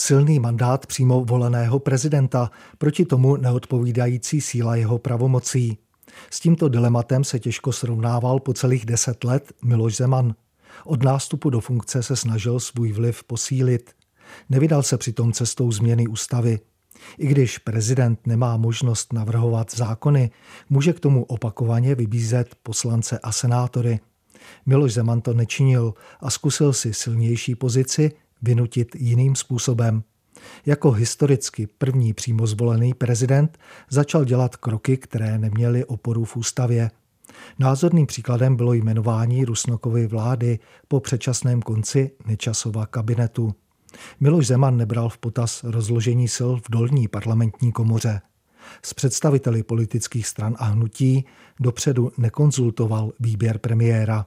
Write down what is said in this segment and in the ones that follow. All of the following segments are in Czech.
Silný mandát přímo voleného prezidenta, proti tomu neodpovídající síla jeho pravomocí. S tímto dilematem se těžko srovnával po celých deset let Miloš Zeman. Od nástupu do funkce se snažil svůj vliv posílit. Nevydal se přitom cestou změny ústavy. I když prezident nemá možnost navrhovat zákony, může k tomu opakovaně vybízet poslance a senátory. Miloš Zeman to nečinil a zkusil si silnější pozici vynutit jiným způsobem. Jako historicky první přímo zvolený prezident začal dělat kroky, které neměly oporu v ústavě. Názorným příkladem bylo jmenování Rusnokovy vlády po předčasném konci Nečasova kabinetu. Miloš Zeman nebral v potaz rozložení sil v dolní parlamentní komoře. S představiteli politických stran a hnutí dopředu nekonzultoval výběr premiéra.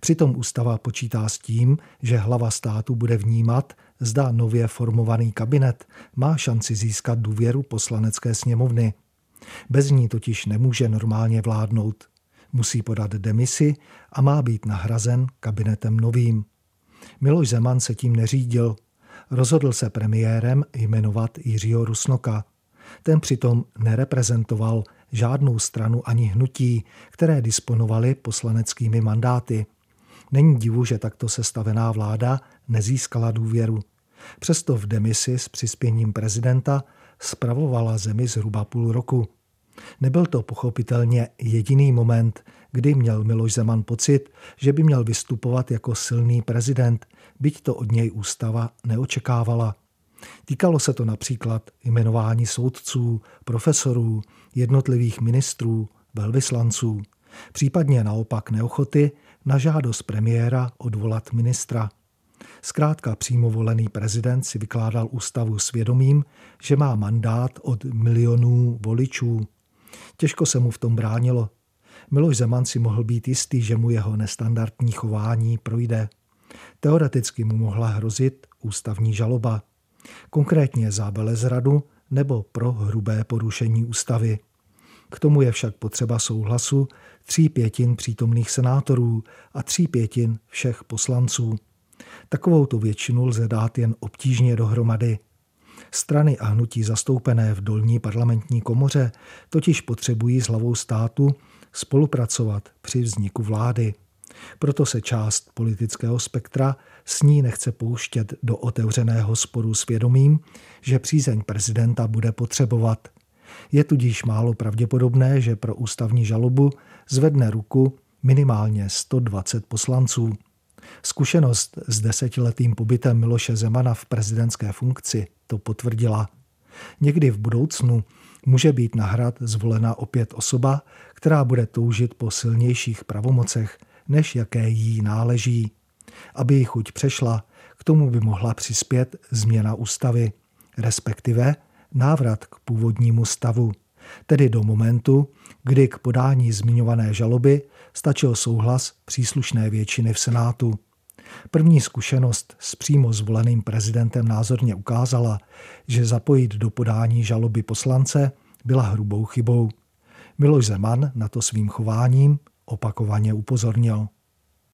Přitom ústava počítá s tím, že hlava státu bude vnímat, zda nově formovaný kabinet má šanci získat důvěru poslanecké sněmovny. Bez ní totiž nemůže normálně vládnout. Musí podat demisi a má být nahrazen kabinetem novým. Miloš Zeman se tím neřídil. Rozhodl se premiérem jmenovat Jiřího Rusnoka. Ten přitom nereprezentoval žádnou stranu ani hnutí, které disponovaly poslaneckými mandáty. Není divu, že takto sestavená vláda nezískala důvěru. Přesto v demisi s přispěním prezidenta spravovala zemi zhruba půl roku. Nebyl to pochopitelně jediný moment, kdy měl Miloš Zeman pocit, že by měl vystupovat jako silný prezident, byť to od něj ústava neočekávala. Týkalo se to například jmenování soudců, profesorů, jednotlivých ministrů, velvyslanců, případně naopak neochoty na žádost premiéra odvolat ministra. Zkrátka přímo volený prezident si vykládal ústavu svědomím, že má mandát od milionů voličů. Těžko se mu v tom bránilo. Miloš Zeman si mohl být jistý, že mu jeho nestandardní chování projde. Teoreticky mu mohla hrozit ústavní žaloba konkrétně za Belezradu nebo pro hrubé porušení ústavy. K tomu je však potřeba souhlasu tří pětin přítomných senátorů a tří pětin všech poslanců. Takovou tu většinu lze dát jen obtížně dohromady. Strany a hnutí zastoupené v dolní parlamentní komoře totiž potřebují s hlavou státu spolupracovat při vzniku vlády. Proto se část politického spektra s ní nechce pouštět do otevřeného sporu s vědomím, že přízeň prezidenta bude potřebovat. Je tudíž málo pravděpodobné, že pro ústavní žalobu zvedne ruku minimálně 120 poslanců. Zkušenost s desetiletým pobytem Miloše Zemana v prezidentské funkci to potvrdila. Někdy v budoucnu může být na hrad zvolena opět osoba, která bude toužit po silnějších pravomocech, než jaké jí náleží. Aby ji chuť přešla, k tomu by mohla přispět změna ústavy, respektive návrat k původnímu stavu, tedy do momentu, kdy k podání zmiňované žaloby stačil souhlas příslušné většiny v Senátu. První zkušenost s přímo zvoleným prezidentem názorně ukázala, že zapojit do podání žaloby poslance byla hrubou chybou. Miloš Zeman na to svým chováním opakovaně upozornil.